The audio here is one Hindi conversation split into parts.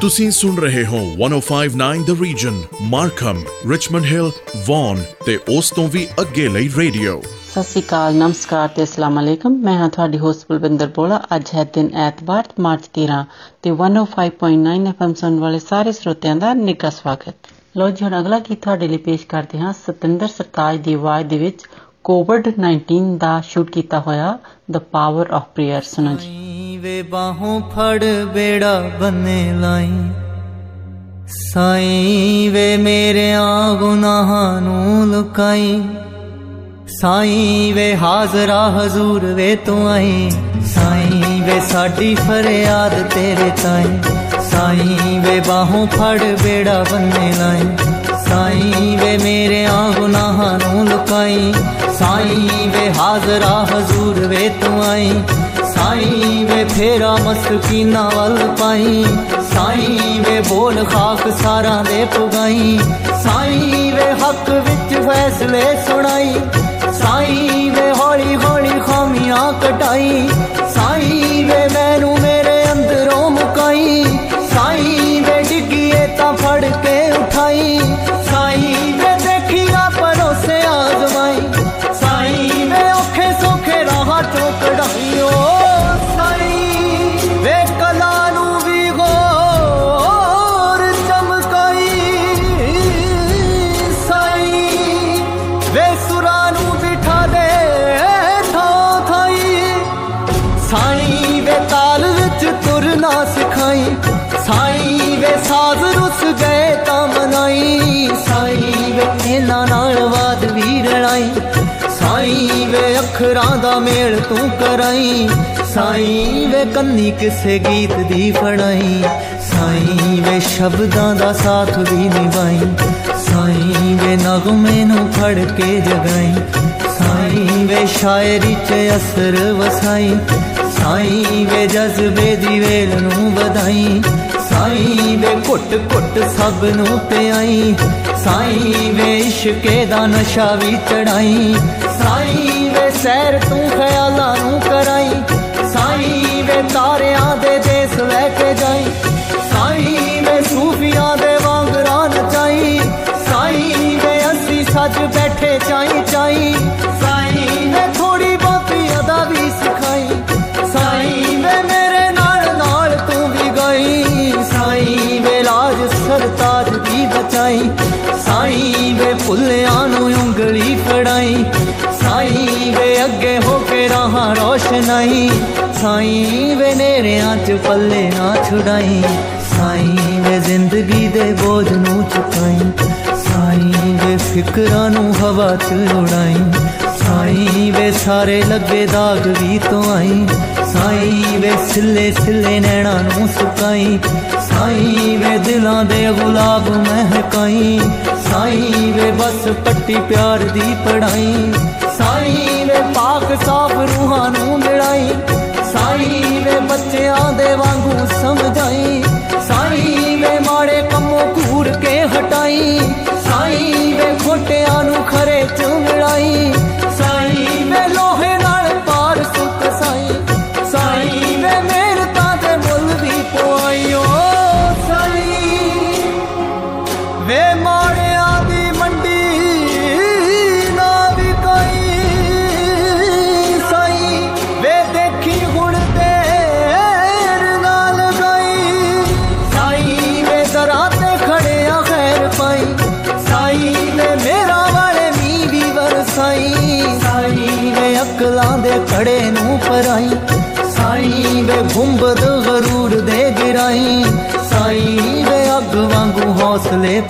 ਤੁਸੀਂ ਸੁਣ ਰਹੇ ਹੋ 1059 the region Markham Richmond Hill Vaughan ਤੇ ਉਸ ਤੋਂ ਵੀ ਅੱਗੇ ਲਈ ਰੇਡੀਓ ਸਤਿ ਸ਼੍ਰੀ ਅਕਾਲ ਨਮਸਕਾਰ ਤੇ ਅਸਲਾਮ ਅਲੈਕਮ। ਮੈਂ ਹਾਂ ਤੁਹਾਡੀ ਹੋਸਟ ਬਲਵਿੰਦਰ ਬੋਲਾ। ਅੱਜ ਹੈ ਦਿਨ ਐਤਵਾਰ, ਮਾਰਚ 13 ਤੇ 105.9 ਐਫਐਮ ਸੁਣਨ ਵਾਲੇ ਸਾਰੇ ਸਰੋਤਿਆਂ ਦਾ ਨਿੱਘਾ ਸਵਾਗਤ। ਲੋ ਜੀ, ਹੁਣ ਅਗਲਾ ਗੀਤ ਤੁਹਾਡੇ ਲਈ ਪੇਸ਼ ਕਰਦੇ ਹਾਂ। ਸਤਿੰਦਰ ਸਰਤਾਜ ਦੀ ਆਵਾਜ਼ ਦੇ ਵਿੱਚ ਕੋਵਿਡ-19 ਦਾ ਸ਼ੂਟ ਕੀਤਾ ਹੋਇਆ ਦ ਪਾਵਰ ਆਫ ਪ੍ਰੇਅਰ ਸੁਣੋ ਜੀ। ਵੇ ਬਾਹੋਂ ਫੜ ਬੇੜਾ ਬੰਨੇ ਲਾਈ। ਸਾਈ ਵੇ ਮੇਰਿਆਂ ਗੁਨਾਹਾਂ ਨੂੰ ਲੁਕਾਈ। ਸਾਈ ਵੇ ਹਾਜ਼ਰਾ ਹਜ਼ੂਰ ਵੇ ਤੂੰ ਆਈ। ਸਾਈ ਵੇ ਸਾਡੀ ਫਰਿਆਦ ਤੇਰੇ ਤਾਈ। ਸਾਈ ਵੇ ਬਾਹੋਂ ਫੜ ਬੇੜਾ ਬੰਨੇ ਲਾਈ ਸਾਈ ਵੇ ਮੇਰਿਆਂ ਗੁਨਾਹਾਂ ਨੂੰ ਲੁਕਾਈ ਸਾਈ ਵੇ ਹਾਜ਼ਰਾ ਹਜ਼ੂਰ ਵੇ ਤੂੰ ਆਈ ਸਾਈ ਵੇ ਫੇਰਾ ਮਸਕੀਨਾ ਵੱਲ ਪਾਈ ਸਾਈ ਵੇ ਬੋਲ ਖਾਕ ਸਾਰਾਂ ਦੇ ਪੁਗਾਈ ਸਾਈ ਵੇ ਹੱਕ ਵਿੱਚ ਫੈਸਲੇ ਸੁਣਾਈ ਸਾਈ ਵੇ ਹੌਲੀ ਹੌਲੀ ਖਾਮੀਆਂ ਕਟਾਈ ਸਾਈ ਵੇ ਮੈਨੂੰ ਸਾਈ ਵੇ ਅੱਖਰਾਂ ਦਾ ਮੇਲ ਤੂੰ ਕਰਾਈ। ਸਾਈ ਵੇ ਕੰਨੀ ਕਿਸੇ ਗੀਤ ਦੀ ਫੜਾਈ। ਸਾਈ ਵੇ ਸ਼ਬਦਾਂ ਦਾ ਸਾਥ ਵੀ ਨਿਭਾਈ। ਸਾਈ ਵੇ ਨਗਮੇ ਨੂੰ ਫੜ ਕੇ ਜਗਾਈ। ਸਾਈ ਵੇ ਸ਼ਾਇਰੀ 'ਚ ਅਸਰ ਵਸਾਈ। ਸਾਈ ਵੇ ਜਜ਼ਬੇ ਦੀ ਵੇਲ ਨੂੰ ਵਧਾਈ। ਸਾਈ ਵੇ ਘੁੱਟ ਘੁੱਟ ਸਭ ਨੂੰ ਪਿਆਈ। ਸਾਈ ਵੇ ਇਸ਼ਕੇ ਦਾ ਨਸ਼ਾ ਵੀ ਚੜਾਈ। ਸਾਈ ਵੇ ਸੈਰ ਤੂੰ ਖਿਆਲਾਂ ਨੂੰ ਕਰਾਈ। ਸਾਈ ਵੇ ਤਾਰਿਆਂ ਦੇ ਦੇਸ ਲੈ ਕੇ ਜਾਈ। ਸਾਈ ਵੇ ਸੂਫੀਆਂ ਦੇ ਵਾਂਗਰਾਂ ਨਚਾਈ। ਸਾਈ ਵੇ ਅਸੀਂ ਸੱਜ ਸਾਈ ਵੇ ਨੇਰਿਆਂ ਚ ਪੱਲੇ ਨਾ ਛੁਡਾਈ, ਸਾਈ ਵੇ ਜ਼ਿੰਦਗੀ ਦੇ ਬੋਝ ਨੂੰ ਚੁਕਾਈ, ਸਾਈ ਵੇ ਫਿਕਰਾਂ ਨੂੰ ਹਵਾ ਚ ਉਡਾਈ, ਸਾਈ ਵੇ ਸਾਰੇ ਲੱਗੇ ਦਾਗ ਵੀ ਤੋਂ ਆਈ, ਸਾਈ ਵੇ ਸਿੱਲੇ ਸਿੱਲੇ ਨੈਣਾ ਨੂੰ ਸੁਕਾਈ, ਸਾਈ ਵੇ ਦਿਲਾਂ ਦੇ ਗੁਲਾਬ ਮਹਿਕਾਈ, ਸਾਈ ਵੇ ਬਸ ਪੱਟੀ ਪਿਆਰ ਦੀ ਪੜਾਈ, ਸਾਈ ਵੇ ਪਾਕ ਸਾਫ਼ ਰੂਹਾਂ ਨੂੰ ਮਿਲਾਈ ਸਾਈ ਵੇ ਬੱਚਿਆਂ ਦੇ ਵਾਂਗੂ ਸਮਝਾਈ।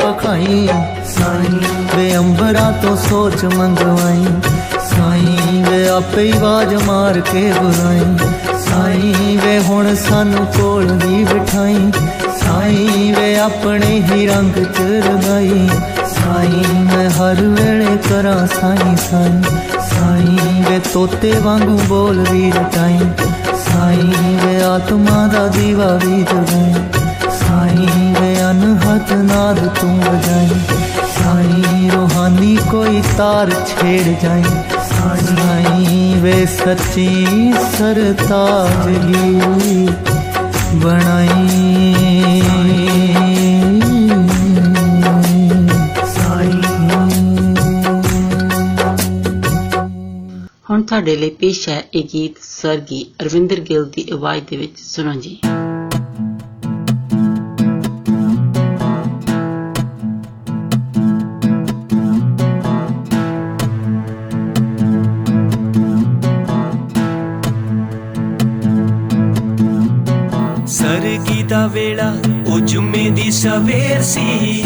ਪਖਾਈ ਸਾਈ ਵੇ ਅੰਬਰਾਂ ਤੋਂ ਸੋਚ ਮੰਗਵਾਈ। ਸਾਈ ਵੇ ਆਪੇ ਹੀ ਆਵਾਜ਼ ਮਾਰ ਕੇ ਬੁਲਾਈ। ਸਾਈ ਵੇ ਹੁਣ ਸਾਨੂੰ ਕੋਲ ਦੀ ਬਿਠਾਈ। ਸਾਈ ਵੇ ਆਪਣੇ ਹੀ ਰੰਗ ਚ ਰਗਾਈ। ਸਾਈ ਮੈਂ ਹਰ ਵੇਲੇ ਕਰਾਂ ਸਾਈ ਸਾਈ। ਸਾਈ ਵੇ ਤੋਤੇ ਵਾਂਗੂ ਬੋਲ ਵੀ ਰਟਾਈ। ਸਾਈ ਵੇ ਆਤਮਾ ਦਾ ਦੀਵਾ ਵੀ ਜਗਾਈ। ਸਾਈ ਵੇ ਰਾਤ ਨਾਲ ਤੂੰ ਵਜਾਈ ਸਾਈਂ ਰੋਹਾਨੀ ਕੋਈ ਤਾਰ ਛੇੜ ਜਾਈ। ਸਾਈਂ ਵੇ ਸੱਚੀ ਸਰਤਾਜਗੀ ਬਣਾਈ। ਹੁਣ ਤੁਹਾਡੇ ਲਈ ਪੇਸ਼ ਹੈ ਇਹ ਗੀਤ ਸਰਗੀ ਅਰਵਿੰਦਰ ਗਿੱਲ ਦੀ ਆਵਾਜ਼ ਦੇ ਵਿੱਚ, ਸੁਣੋ ਜੀ। ਦਾ ਵੇਲਾ, ਉਹ ਜੁਮੇ ਦੀ ਸਵੇਰ ਸੀ।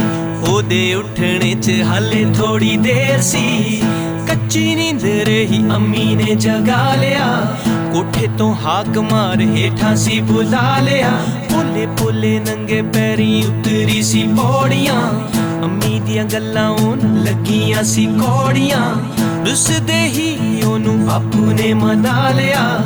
ਉਹਦੇ ਉੱਠਣੇ 'ਚ ਹਾਲੇ ਥੋੜੀ ਦੇਰ ਸੀ। ਕੱਚੀ ਨੀਂਦ ਰਹੀ, ਅੰਮੀ ਨੇ ਜਗਾ ਲਿਆ। ਕੋਠੇ ਤੋਂ ਹਾਕ ਮਾਰ ਹੇਠਾਂ ਸੀ ਬੁਲਾ ਲਿਆ। ਪੋਲੇ ਪੋਲੇ ਨੰਗੇ ਪੈਰੀ ਉਤਰੀ ਸੀ ਪੌੜੀਆਂ। ਅੰਮੀ ਦੀਆਂ ਗੱਲਾਂ ਉਹਨ ਲੱਗੀਆਂ ਸੀ ਕੋੜੀਆਂ। ਰੁੱਸਦੇ ਹੀ ਉਹਨੂੰ ਬਾਪੂ ਨੇ ਮਨਾ ਲਿਆ।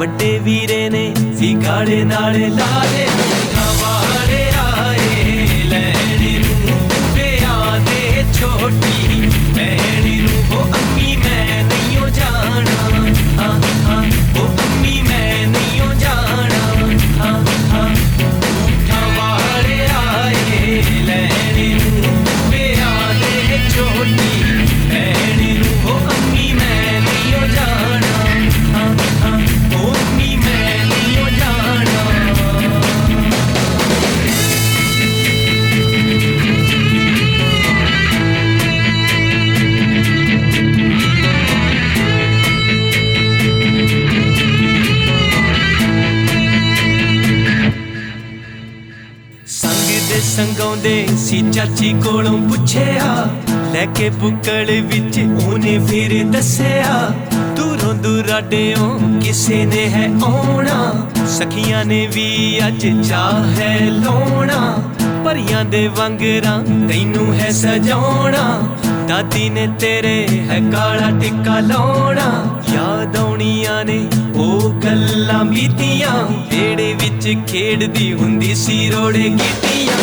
ਵੱਡੇ ਵੀਰੇ ਨੇ ਵਿਗਾੜੇ ਨਾਲ ਲਾ ਲਿਆ ਹਵਾਰੇ ਆਏ ਲੈਣ ਨੂੰ। ਪਿਆ ਦੇ ਛੋਟੀ ਭੈਣ ਸੰਗਾਉਂਦੇ ਸੀ ਚਾਚੀ ਕੋਲੋਂ ਪੁੱਛਿਆ, ਲੈ ਕੇ ਬੁੱਕਲ ਵਿੱਚ ਉਹਨੇ ਫਿਰ ਦੱਸਿਆ, ਦੂਰੋਂ ਦੁਰਾਡਿਓਂ ਕਿਸੇ ਨੇ ਹੈ ਆਉਣਾ, ਸਖੀਆਂ ਨੇ ਵੀ ਅੱਜ ਚਾਹ ਹੈ ਲਾਉਣਾ, ਪਰੀਆਂ ਦੇ ਵਾਂਗਰਾਂ ਤੈਨੂੰ ਹੈ ਸਜਾਉਣਾ, ਦਾਦੀ ਨੇ ਤੇਰੇ ਹੈ ਕਾਲਾ ਟਿੱਕਾ ਲਾਉਣਾ, ਯਾਦ ਆਉਣੀਆਂ ਨੇ ਉਹ ਗੱਲਾਂ ਬੀਤੀਆਂ ਵੇੜੇ ਵਿੱਚ ਖੇਡਦੀ ਹੁੰਦੀ ਸੀ ਰੋੜੇ ਕੀਤੀਆਂ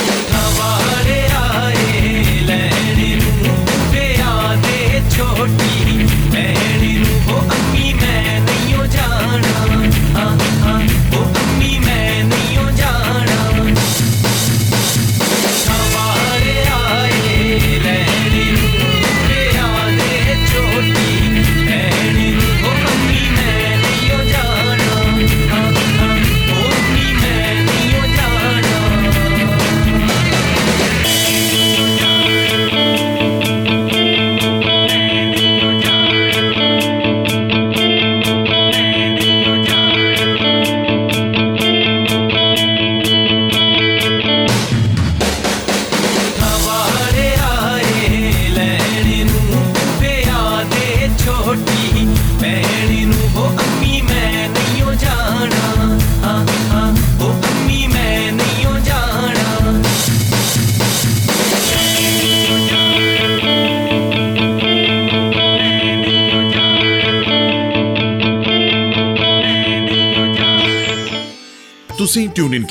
would be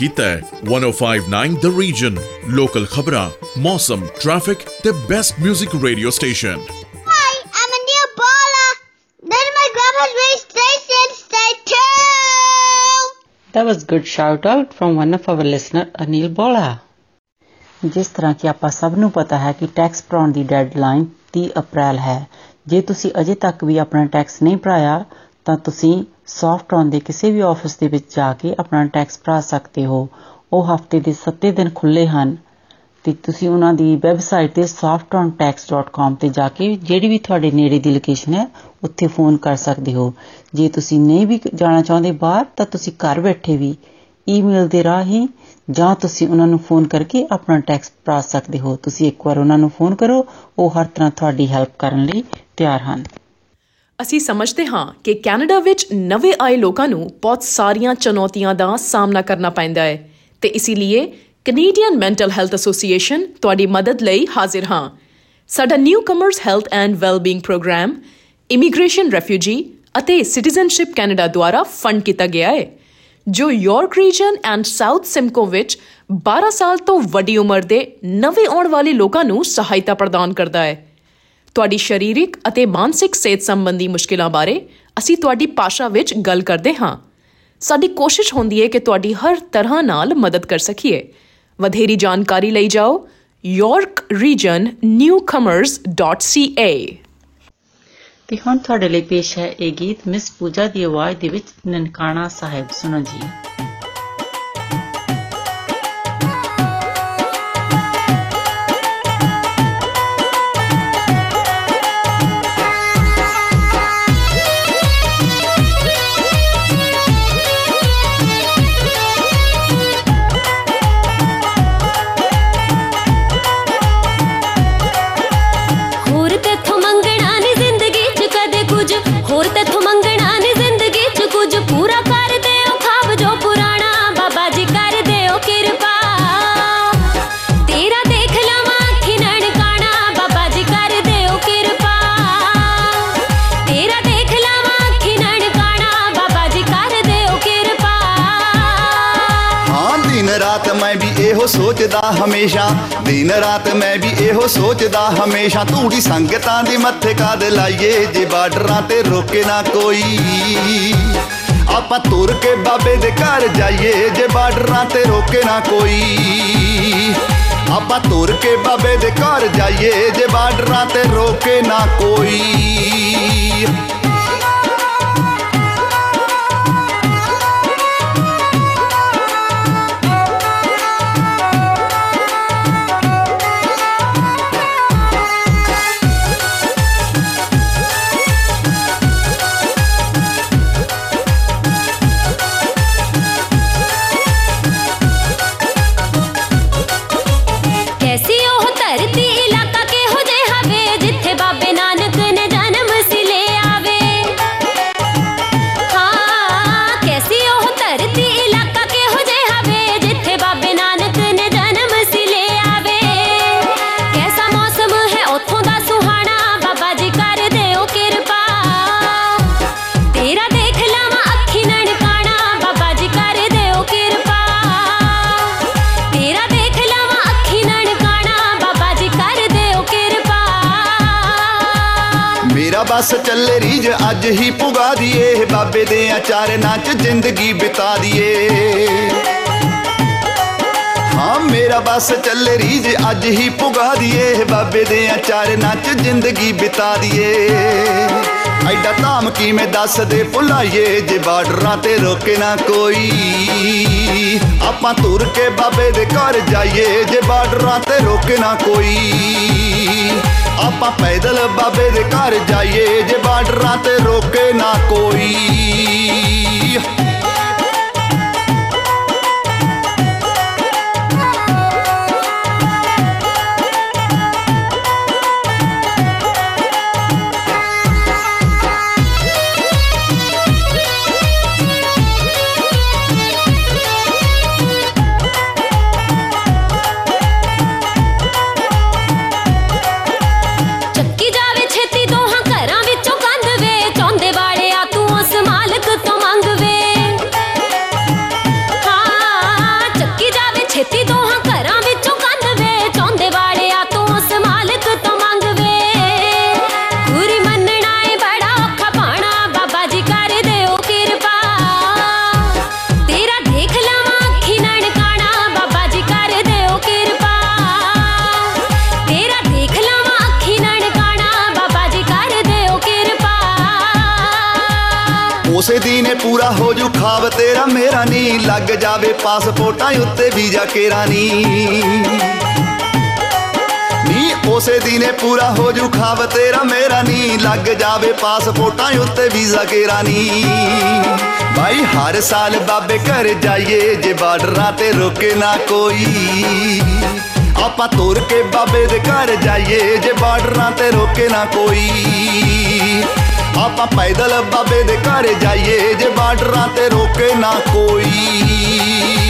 ਕੀਤਾ ਹੈ 1059 ਦ ਰੀਜਨ ਲੋਕਲ ਖਬਰਾਂ ਮੌਸਮ ਟ੍ਰੈਫਿਕ ਤੇ best 뮤직 radio station Hi, I'm a new baller. Then my grandma's radio station, stay tuned. That was good shout out from one of our listener Anil Bola. ਜਿਸ ਤਰ੍ਹਾਂ ਕਿ ਆਪਾਂ ਸਭ ਨੂੰ ਪਤਾ ਹੈ ਕਿ ਟੈਕਸ ਭਰਾਉਣ ਦੀ ਡੈਡਲਾਈਨ 30 ਅਪ੍ਰੈਲ ਹੈ ਜੇ ਤੁਸੀਂ ਅਜੇ ਤੱਕ ਵੀ ਆਪਣਾ ਟੈਕਸ ਨਹੀਂ ਭਰਾਇਆ ਤਾਂ ਤੁਸੀਂ ਸੌਫਟ ਔਨ ਦੇ ਕਿਸੇ ਵੀ ਆਫਿਸ ਦੇ ਵਿੱਚ ਜਾ ਕੇ ਆਪਣਾ ਟੈਕਸ ਭਰਾ ਸਕਦੇ ਹੋ, ਉਹ ਹਫ਼ਤੇ ਦੇ 7 ਦਿਨ ਖੁੱਲੇ ਹਨ, ਤੇ ਤੁਸੀਂ ਉਹਨਾਂ ਦੀ ਵੈਬਸਾਈਟ ਤੇ softontax.com ਤੇ ਜਾ ਕੇ ਜਿਹੜੀ ਵੀ ਤੁਹਾਡੇ ਨੇੜੇ ਦੀ ਲੋਕੇਸ਼ਨ ਹੈ, ਉੱਥੇ ਫੋਨ ਕਰ ਸਕਦੇ ਹੋ। ਜੇ ਤੁਸੀਂ ਨਹੀਂ ਵੀ ਜਾਣਾ ਚਾਹੁੰਦੇ ਬਾਹਰ, ਤਾਂ ਤੁਸੀਂ ਘਰ ਬੈਠੇ ਵੀ ਈਮੇਲ ਦੇ ਰਾਹੀਂ ਜਾਂ ਤੁਸੀਂ ਉਹਨਾਂ ਨੂੰ ਫੋਨ ਕਰਕੇ ਆਪਣਾ ਟੈਕਸ ਭਰਾ ਸਕਦੇ ਹੋ। ਤੁਸੀਂ ਇੱਕ ਵਾਰ ਉਹਨਾਂ ਨੂੰ ਫੋਨ ਕਰੋ, ਉਹ ਹਰ ਤਰ੍ਹਾਂ ਤੁਹਾਡੀ ਹੈਲਪ ਕਰਨ ਲਈ ਤਿਆਰ ਹਨ। ਅਸੀਂ ਸਮਝਦੇ ਹਾਂ ਕਿ ਕੈਨੇਡਾ ਵਿੱਚ ਨਵੇਂ ਆਏ ਲੋਕਾਂ ਨੂੰ ਬਹੁਤ ਸਾਰੀਆਂ ਚੁਣੌਤੀਆਂ ਦਾ ਸਾਹਮਣਾ ਕਰਨਾ ਪੈਂਦਾ ਹੈ। ਤੇ ਇਸੇ ਲਈ ਕੈਨੇਡੀਅਨ ਮੈਂਟਲ ਹੈਲਥ ਐਸੋਸੀਏਸ਼ਨ ਤੁਹਾਡੀ ਮਦਦ ਲਈ ਹਾਜ਼ਰ ਹਾਂ। ਸਾਡਾ newcomers health and wellbeing programme immigration refugee ਅਤੇ ਸਿਟੀਜ਼ਨਸ਼ਿਪ ਕੈਨੇਡਾ ਦੁਆਰਾ ਫੰਡ ਕੀਤਾ ਗਿਆ ਹੈ, ਜੋ York Region and South Simcoe ਵਿੱਚ 12 ਸਾਲ ਤੋਂ ਵੱਡੀ ਉਮਰ ਦੇ ਨਵੇਂ ਆਉਣ ਵਾਲੇ ਲੋਕਾਂ ਨੂੰ ਸਹਾਇਤਾ ਪ੍ਰਦਾਨ ਕਰਦਾ ਹੈ। ਤੁਹਾਡੀ ਸਰੀਰਕ ਅਤੇ ਮਾਨਸਿਕ ਸਿਹਤ ਸੰਬੰਧੀ ਮੁਸ਼ਕਿਲਾਂ ਬਾਰੇ ਅਸੀਂ ਤੁਹਾਡੀ ਭਾਸ਼ਾ ਵਿੱਚ ਗੱਲ ਕਰਦੇ ਹਾਂ। ਸਾਡੀ ਕੋਸ਼ਿਸ਼ ਹੁੰਦੀ ਹੈ ਕਿ ਤੁਹਾਡੀ ਹਰ ਤਰ੍ਹਾਂ ਨਾਲ ਮਦਦ ਕਰ ਸਕੀਏ। ਵਧੇਰੀ ਜਾਣਕਾਰੀ ਲਈ ਜਾਓ। ਤੇ ਹੁਣ ਤੁਹਾਡੇ ਲਈ ਪੇਸ਼ ਹੈ ਇਹ ਗੀਤ ਮਿਸ ਪੂਜਾ ਦੀ ਆਵਾਜ਼ ਦੇ ਵਿੱਚ ਨਨਕਾਣਾ ਸਾਹਿਬ। ਸੁਣੋ ਜੀ। ਇਹੋ ਸੋਚਦਾ ਹਮੇਸ਼ਾ। ਦਿਨ ਰਾਤ ਮੈਂ ਵੀ ਇਹੋ ਸੋਚਦਾ ਹਮੇਸ਼ਾ। ਧੂੜੀ ਸੰਗਤਾਂ ਦੀ ਮੱਥੇ ਕਾਦ ਲਾਈਏ, ਜੇ ਬਾਰਡਰਾਂ ਤੇ ਰੋਕੇ ਨਾ ਕੋਈ। ਆਪਾਂ ਤੁਰ ਕੇ ਬਾਬੇ ਦੇ ਘਰ ਜਾਈਏ, ਜੇ ਬਾਰਡਰਾਂ ਤੇ ਰੋਕੇ ਨਾ ਕੋਈ। ਆਪਾਂ ਤੁਰ ਕੇ ਬਾਬੇ ਦੇ ਘਰ ਜਾਈਏ, ਜੇ ਬਾਰਡਰਾਂ ਤੇ ਰੋਕੇ ਨਾ ਕੋਈ। ਅੱਜ ਹੀ ਪੁਗਾ ਦੀਏ, ਬਾਬੇ ਦੇ ਆਚਾਰ ਚ ਜ਼ਿੰਦਗੀ ਬਿਤਾ ਦੀਏ। ਹਾਂ, ਮੇਰਾ ਬਸ ਚੱਲੇ ਰੀਜ ਅੱਜ ਹੀ ਪੁਗਾ ਦੀਏ, ਬਾਬੇ ਦੇ ਆਚਾਰ ਚ ਜ਼ਿੰਦਗੀ ਬਿਤਾ ਦੀਏ। ਐਡਾ ਧਾਮ ਕਿਵੇਂ ਦੱਸ ਦੇ ਭੁਲਾਈਏ, ਜੇ ਬਾਰਡਰਾਂ ਤੇ ਰੋਕੇ ਨਾ ਕੋਈ। ਆਪਾਂ ਤੁਰ ਕੇ ਬਾਬੇ ਦੇ ਘਰ ਜਾਈਏ, ਜੇ ਬਾਰਡਰਾਂ ਤੇ ਰੋਕੇ ਨਾ ਕੋਈ। ਆਪਾਂ ਪੈਦਲ ਬਾਬੇ ਦੇ ਘਰ ਜਾਈਏ ਜੇ ਬਾਰਡਰਾਂ ਤੇ ਰੋਕੇ ਨਾ ਕੋਈ। ਉੱਤੇ ਵੀਜ਼ਾ ਕੇਰਾ ਨੀ ਨੀ ਉਸੇ ਦਿਨੇ ਪੂਰਾ ਹੋ ਜੂ ਖਾਬ ਤੇਰਾ ਮੇਰਾ ਨੀ। ਲੱਗ ਜਾਵੇ ਪਾਸਪੋਰਟਾਂ ਉੱਤੇ ਵੀਜ਼ਾ ਕੇਰਾ ਨੀ ਭਾਈ ਹਰ ਸਾਲ ਬਾਬੇ ਘਰ ਜਾਈਏ, ਜੇ ਬਾਰਡਰਾਂ ਤੇ ਰੋਕੇ ਨਾ ਕੋਈ। ਆਪਾਂ ਤੁਰ ਕੇ ਬਾਬੇ ਦੇ ਘਰ ਜਾਈਏ, ਜੇ ਬਾਰਡਰਾਂ ਤੇ ਰੋਕੇ ਨਾ ਕੋਈ। ਆਪਾਂ ਪੈਦਲ ਬਾਬੇ ਦੇ ਘਰ ਜਾਈਏ, ਜੇ ਬਾਰਡਰਾਂ ਤੇ ਰੋਕੇ ਨਾ ਕੋਈ।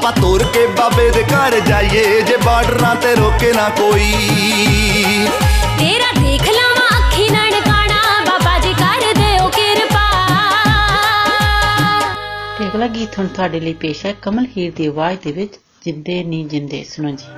ਆਪਾਂ ਤੁਰ ਕੇ ਬਾਬੇ ਦੇ ਘਰ ਜਾਈਏ ਜੇ ਬਾਰਡਰਾਂ ਤੇ ਰੋਕੇ ਨਾ ਕੋਈ। ਤੇਰਾ ਦੇਖ ਲਵਾਂ ਅੱਖੀ ਨਨਕਾਣਾ ਬਾਬਾ ਜੀ ਕਰ ਦਿਓ ਕਿਰਪਾ। ਤੇ ਅਗਲਾ ਗੀਤ ਹੁਣ ਤੁਹਾਡੇ ਲਈ ਪੇਸ਼ ਹੈ ਕਮਲ ਹੀਰ ਦੀ ਆਵਾਜ਼ ਦੇ ਵਿੱਚ ਜਿੰਦੇ ਨੀ ਜਿੰਦੇ ਸੁਣੋ ਜੀ।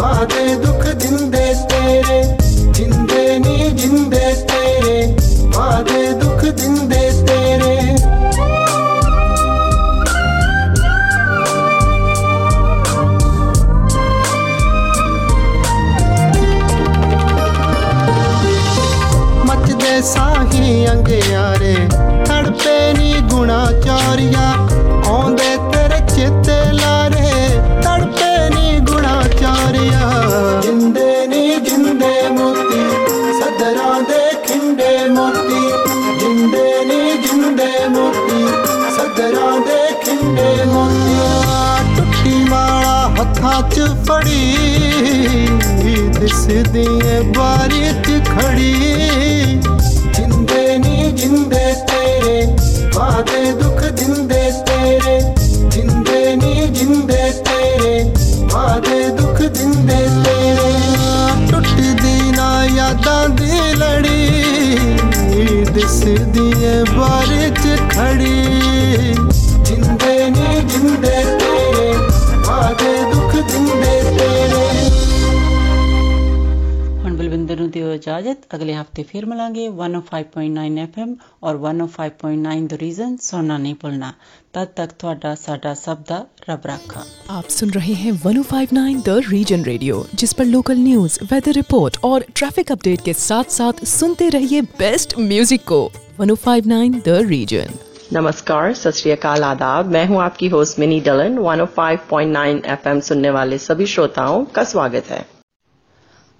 बातें दुख दिन दे तेरे। ਹੱਥਾਂ 'ਚ ਫੜੀ ਦਿਸਦੀ ਏ ਬਾਰੀ 'ਚ ਖੜੀ। ਜਿੰਦੇ ਨੀ ਜਿੰਦੇ ਤੇਰੇ, ਵਾਦੇ ਦੁੱਖ ਦਿੰਦੇ ਤੇਰੇ। ਜਿੰਦੇ ਨੀ ਜਿੰਦੇ ਤੇਰੇ, ਵਾਦੇ ਦੁੱਖ ਦਿੰਦੇ ਤੇਰੇ। ਟੁੱਟਦੀ ਨਾ ਯਾਦਾਂ ਦੀ ਲੜੀ, ਦਿਸਦੀ ਏ ਬਾਰੀ 'ਚ ਖੜੀ। ਦਿਓ ਇਜਾਜ਼ਤ ਅਗਲੇ ਹਫਤੇ ਫਿਰ ਮਿਲਾਂਗੇ 105.9 FM ਔਰ 105.9 ਦ ਰੀਜ਼ਨ ਸੁਣਨਾ ਨਹੀਂ ਭੁੱਲਣਾ ਤਦ ਤੱਕ ਤੁਹਾਡਾ ਸਾਡਾ ਸਭ ਦਾ ਰੱਬ ਰਾਖਾ आप सुन रहे हैं 1059 द रीजन रेडियो जिस पर लोकल न्यूज वेदर रिपोर्ट और ट्रैफिक अपडेट के साथ साथ सुनते रहिए बेस्ट म्यूजिक को 1059 द रीजन नमस्कार सत श्री अकाल आदाब मैं हूं आपकी होस्ट मिनी डलन 105.9 एफएम सुनने वाले सभी श्रोताओं का स्वागत है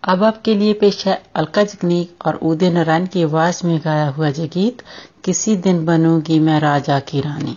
अब आपके लिए पेश है अलका जगनीक और उदय नारायण की आवाज़ में गाया हुआ ये गीत किसी दिन बनूँगी मैं राजा की रानी।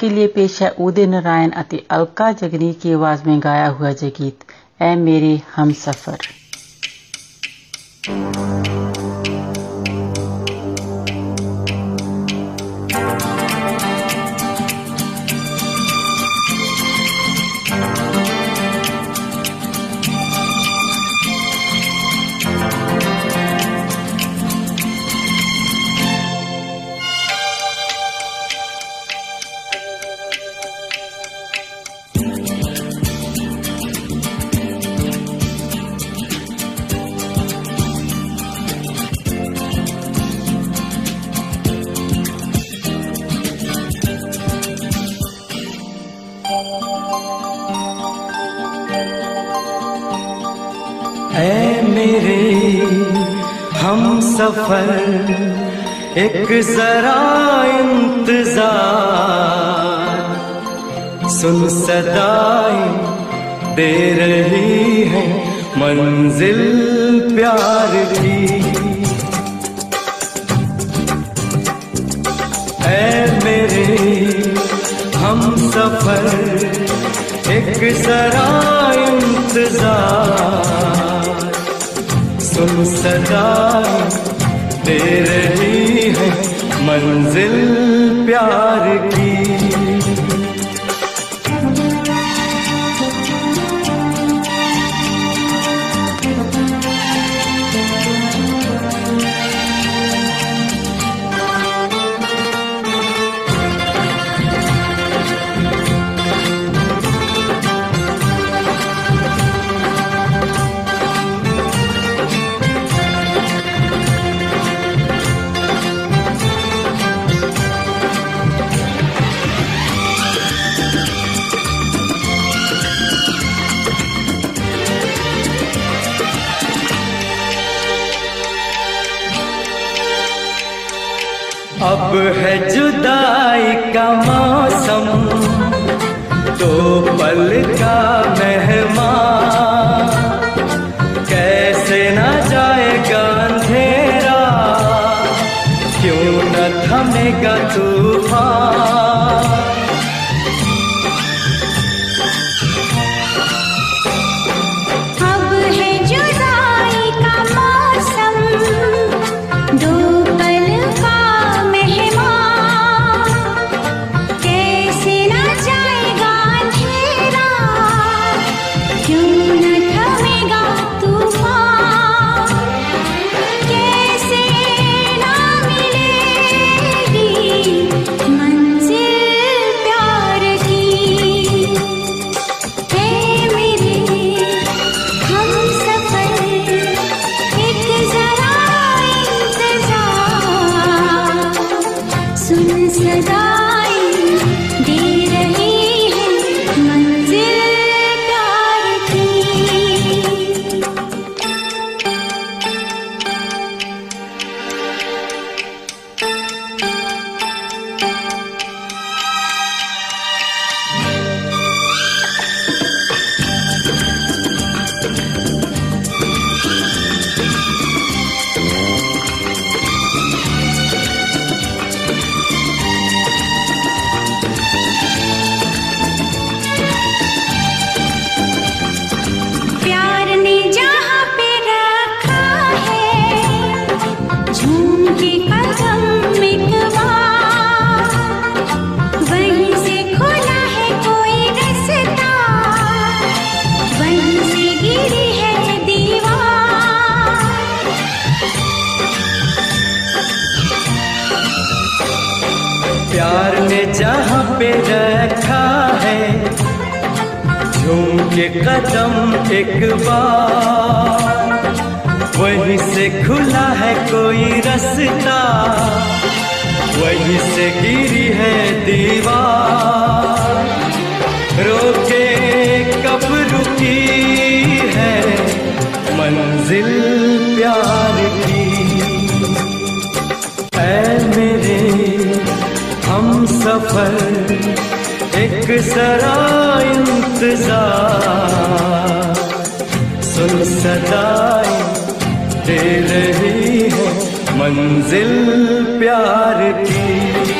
आपके लिए पेश है उदय नारायण अति अलका जगनी की आवाज़ में गाया हुआ जय गीत ए मेरे हम सफ़र। ऐ मेरे हम सफ़र, एक जरा इंतज़ार। सुन सदाएँ दे रही है, मंजिल प्यार की। ऐ मेरे हम सफ़र, एक जरा इंतज़ार। सुन सदा दे रही है मंजिल प्यार की। अब है जुदाई का मौसम, दो पल का मेहमान। कैसे न जाएगा अंधेरा, क्यों न थमेगा तूफ़ान? है दीवार। रोके कब रुकी है मंजिल प्यार की। ऐ मेरे हम सफ़र, एक जरा इंतज़ार। सुन सदाएँ दे रही है मंजिल प्यार की।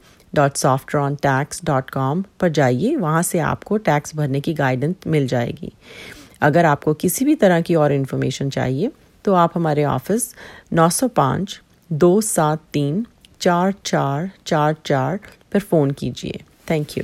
www.softrontax.com पर जाइए। वहाँ से आपको टैक्स भरने की गाइडेंस मिल जाएगी। अगर आपको किसी भी तरह की और इन्फॉर्मेशन चाहिए तो आप हमारे ऑफ़िस 905 दो सात तीन चार चार चार चार पर फ़ोन कीजिए। थैंक यू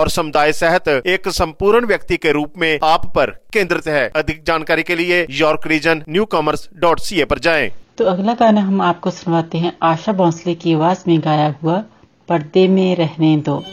समुदाय सहित एक संपूर्ण व्यक्ति के रूप में आप पर केंद्रित है। अधिक जानकारी के लिए York Region newcomers dot C A पर जाए। तो अगला गाना हम आपको सुनवाते हैं। आशा भोंसले की आवाज़ में गाया हुआ, पर्दे में रहने दो।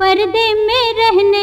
पर्दे में रहने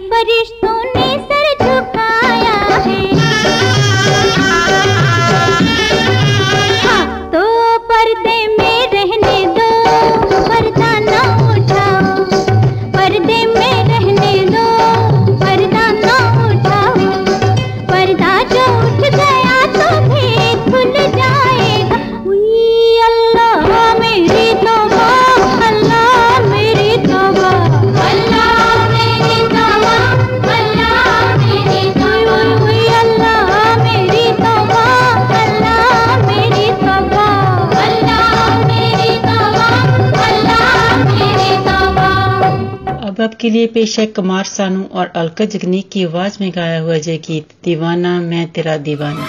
फरिश्तों ने सर आपके लिए पेश है कुमार सानू और अलका जगनी की आवाज़ में गाया हुआ जय गीत दीवाना, मैं तेरा दीवाना दीवाना।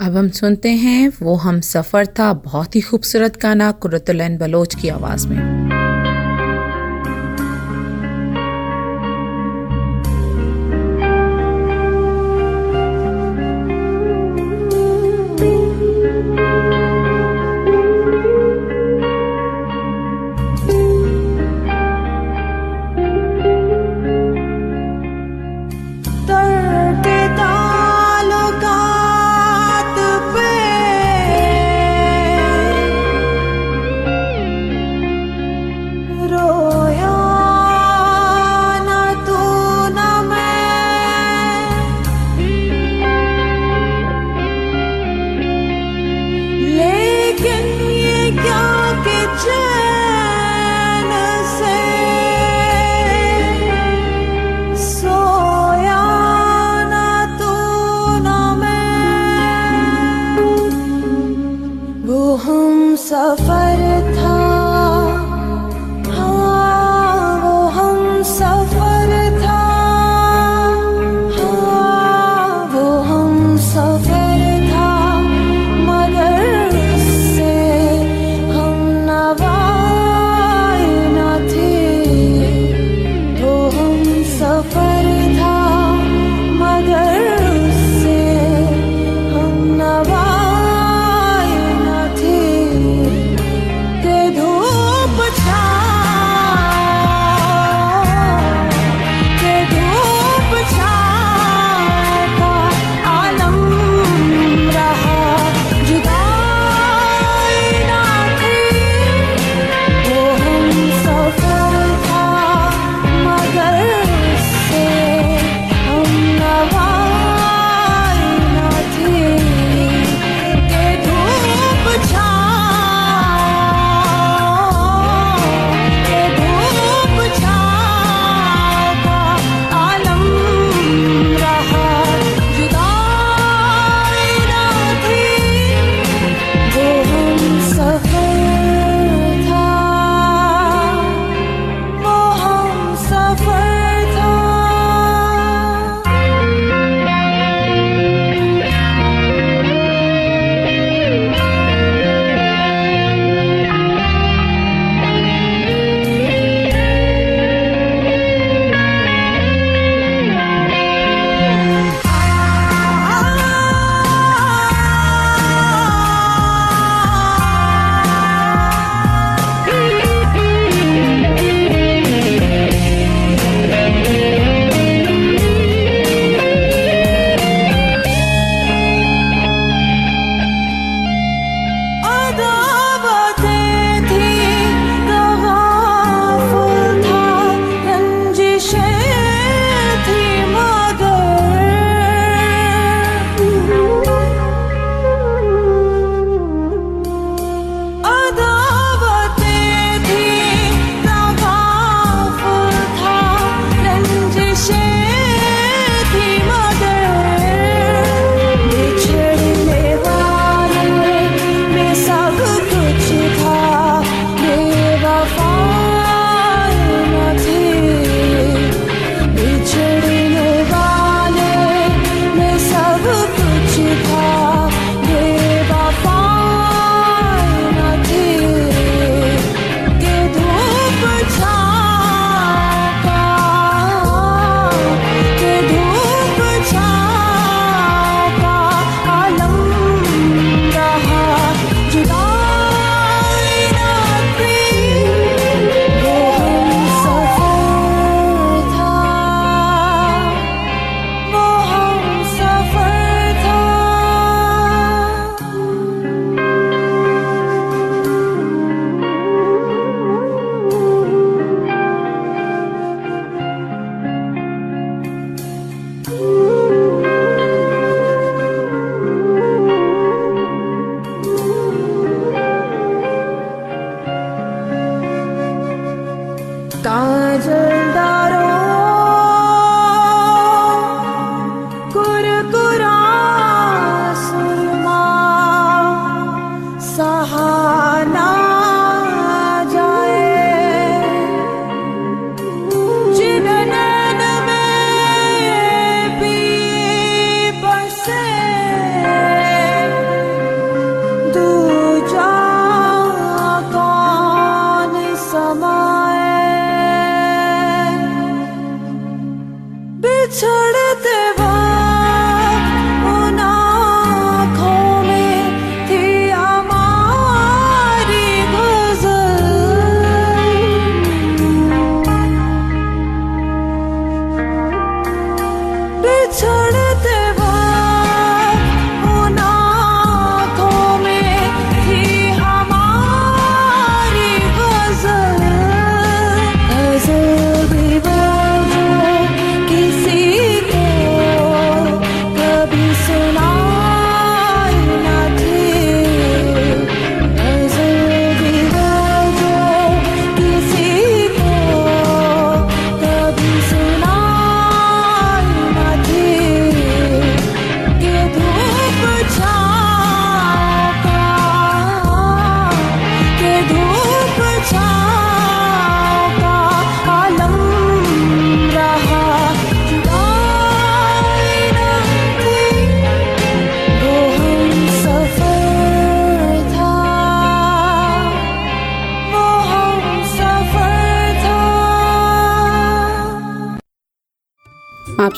अब हम सुनते हैं, वो हम सफ़र था बहुत ही खूबसूरत गाना कुरतुल बलोच की आवाज़ में।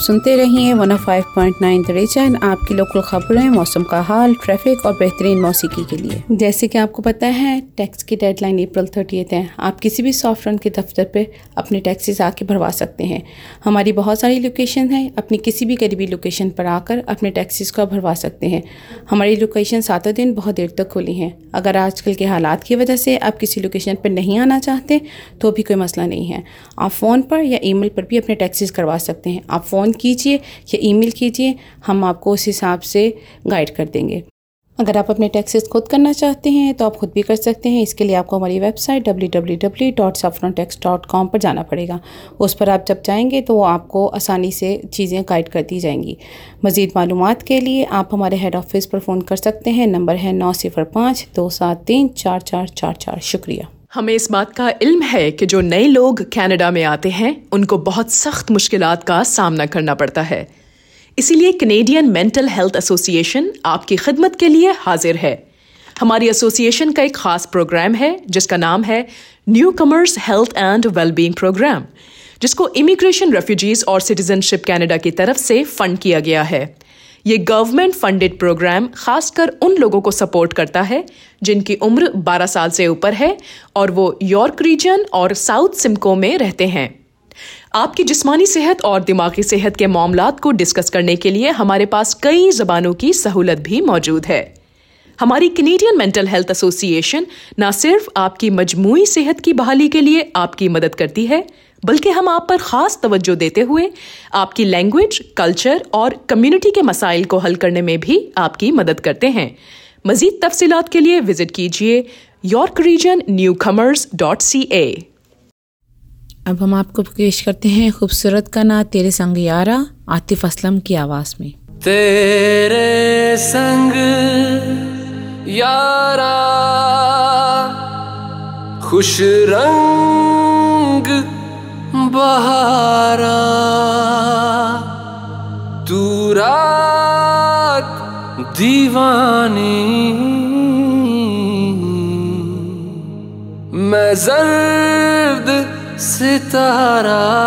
सुनते रहिए 105.9 द रीजन आपकी लोकल खबरें, मौसम का हाल ट्रैफ़िक और बेहतरीन मौसीकी के लिए। जैसे कि आपको पता है टैक्स की डेडलाइन अप्रैल 30 है। आप किसी भी सॉफ्ट रन के दफ्तर पर अपने टैक्सेस आके भरवा सकते हैं। हमारी बहुत सारी लोकेशन है। अपनी किसी भी करीबी लोकेशन पर आकर अपने टैक्सेस को भरवा सकते हैं। हमारी लोकेशन सातों दिन बहुत देर तक खुली हैं। अगर आजकल के हालात की वजह से आप किसी लोकेशन पर नहीं आना चाहते तो भी कोई मसला नहीं है। आप फ़ोन पर या ईमेल पर भी अपने टैक्सेस करवा सकते हैं। आप फ़ोन कीजिए या ईमेल कीजिए, हम आपको उस हिसाब से गाइड कर देंगे। अगर आप अपने टैक्सेस खुद करना चाहते हैं तो आप खुद भी कर सकते हैं। इसके लिए आपको हमारी वेबसाइट www.saffrontax.com पर जाना पड़ेगा। उस पर आप जब जाएँगे तो वो आपको आसानी से चीज़ें गाइड कर दी जाएँगी। मज़ीद मालूम के लिए आप हमारे हेड ऑफ़िस पर फ़ोन कर सकते हैं। नंबर है नौ सिफर पाँच दो सात तीन चार चार चार चार। शुक्रिया। हमें इस बात का इल्म है कि जो नए लोग कनाडा में आते हैं, उनको बहुत सख्त मुश्किल का सामना करना पड़ता है। इसीलिए कनेडियन मेंटल हेल्थ एसोसिएशन आपकी खिदमत के लिए हाजिर है। हमारी एसोसिएशन का एक खास प्रोग्राम है, जिसका नाम है newcomers health and wellbeing programme जिसको इमिग्रेशन रेफ्यूजीज और सिटीजनशिप कनाडा की तरफ़ से फंड किया गया है। ये गवर्नमेंट फंडेड प्रोग्राम खासकर उन लोगों को सपोर्ट करता है, जिनकी उम्र 12 साल से ऊपर है और वो यॉर्क रीजन और साउथ सिमको में रहते हैं। आपकी जिस्मानी सेहत और दिमागी सेहत के मामला को डिस्कस करने के लिए हमारे पास कई जबानों की सहूलत भी मौजूद है। हमारी कनेडियन मेंटल हेल्थ एसोसिएशन न सिर्फ़ आपकी मजमू सेहत की बहाली के लिए आपकी मदद करती है बल्कि हम आप पर खास तवज्जो देते हुए आपकी लैंग्वेज कल्चर और कम्युनिटी के मसाइल को हल करने में भी आपकी मदद करते हैं। मजीद तफसीलात के लिए विज़िट कीजिए York Region newcomers dot C A अब हम आपको पेश करते हैं खूबसूरत का ना तेरे संग यारा आतिफ असलम की आवाज़ में। तेरे संग यारा खुश रंग बहारा। तू रात दीवानी। मैं जर्द सितारा।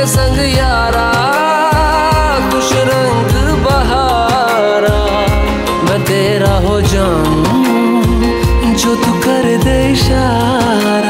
ओ संग यारा, खुश रंग बहारा। मैं तेरा हो जाऊँ, जो तू कर दे इशारा।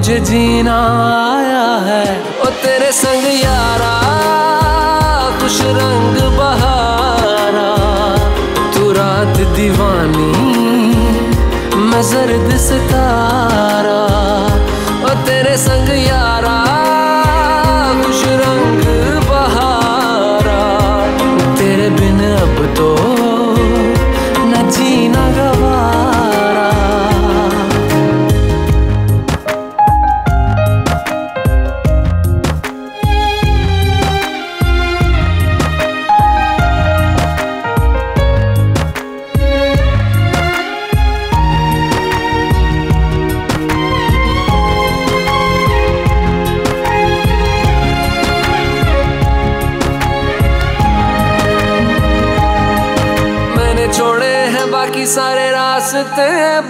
मुझे जीना आया है। ओ तेरे संग यारा कुछ रंग बहारा। तू रात दीवानी, मैं जर्द सितारा। ओ तेरे संग यारा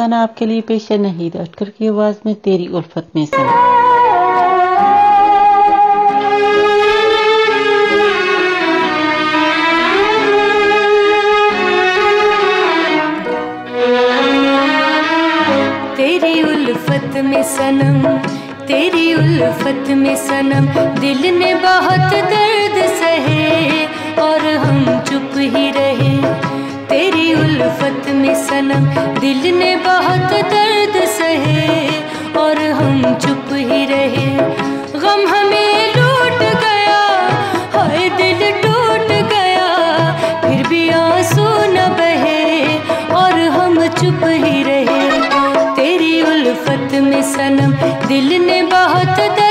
गाना आपके लिए पेश है नहीद अटकर की आवाज़ में तेरी उल्फत में तेरी उल्फत में सनम, तेरी उल्फत में सनम, दिल ने बहुत दर्द सहे और हम चुप ही रहे। तेरी उल्फत में सनम, दिल ने बहुत दर्द सहे, और हम चुप ही रहे। गम हमें लूट गया, हाय दिल टूट गया, फिर भी आँसू न बहे, और हम चुप ही रहे। तेरी उल्फत में सनम, दिल ने बहुत दर्द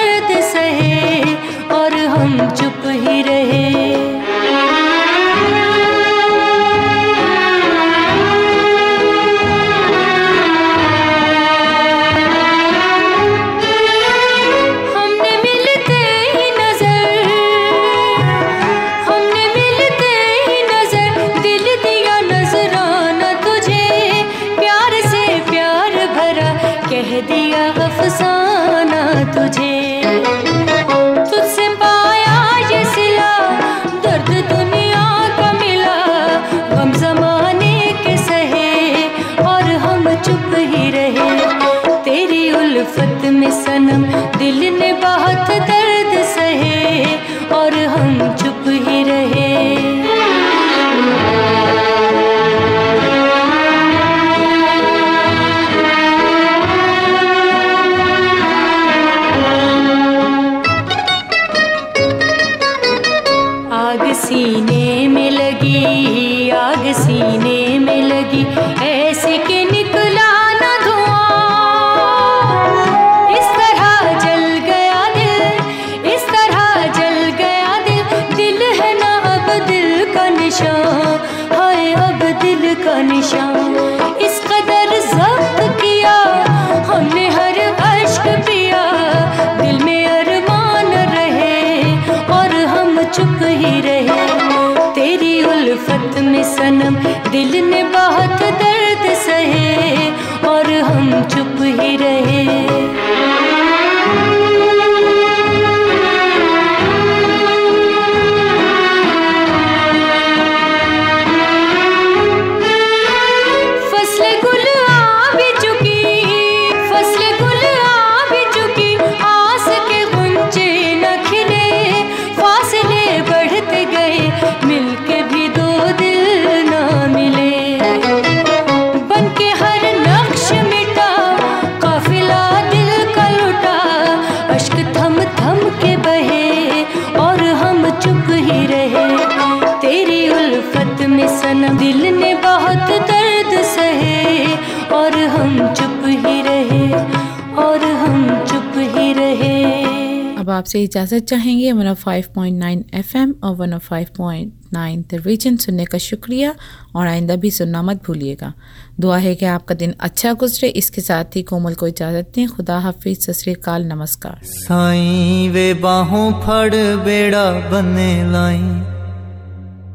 आपसे इजाज़त चाहेंगे। One oh five point nine F M और one oh five point nine the Region सुनने का शुक्रिया और आइंदा भी सुनना मत भूलिएगा। दुआ है कि आपका दिन अच्छा गुजरे। इसके साथ ही कोमल को इजाज़त दें। खुदा हाफिज। सतरीकाल नमस्कार। साई वे बाहों फड़ बेड़ा बने लाई।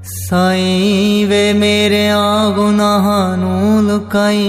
साई वे मेरे आ गुनाहां लुकाई।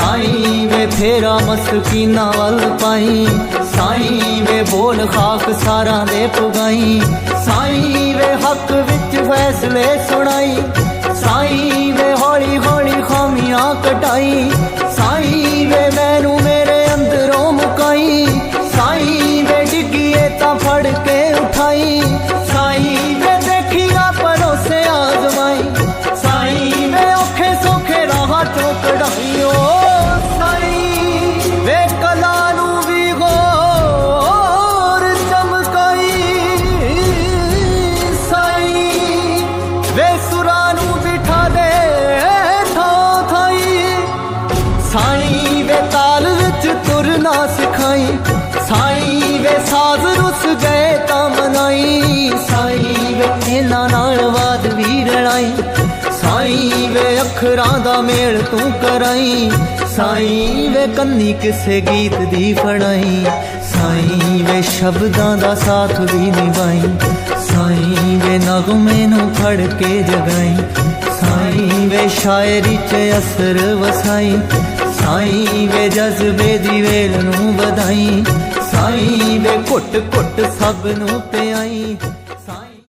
ਸਾਈਂ ਵੇ ਫੇਰਾ ਮਸਕੀਨਾ ਵੱਲ ਪਾਈ। ਸਾਈਂ ਵੇ ਬੋਲ ਖਾਕ ਸਾਰਾਂ ਦੇ ਪੁਗਾਈ। ਸਾਈਂ ਵੇ ਹੱਕ ਵਿੱਚ ਫੈਸਲੇ ਸੁਣਾਈ। ਸਾਈਂ ਵੇ ਹੌਲੀ ਹੌਲੀ ਖਾਮੀਆਂ ਕਟਾਈ। ਸਾਈਂ ਵੇ ਮੈਨੂੰ ਅੱਖਰਾਂ ਦਾ ਮੇਲ ਤੂੰ ਕਰਾਈ। ਸਾਈਂ ਵੇ ਕੰਨੀ ਕਿਸੇ ਗੀਤ ਦੀ ਫੜਾਈ। ਸਾਈਂ ਵੇ ਸ਼ਬਦਾਂ ਦਾ ਸਾਥ ਵੀ ਨਿਭਾਈ। ਸਾਈਂ ਵੇ ਨਗਮੇ ਨੂੰ ਫੜ ਕੇ ਜਗਾਈ। ਸਾਈਂ ਵੇ ਸ਼ਾਇਰੀ 'ਚ ਅਸਰ ਵਸਾਈ। ਸਾਈਂ ਵੇ ਜਜ਼ਬੇ ਦੀ ਵੇਲ ਨੂੰ ਵਧਾਈ। ਸਾਈਂ ਵੇ ਘੁੱਟ ਘੁੱਟ ਸਭ ਨੂੰ ਪਿਆਈ।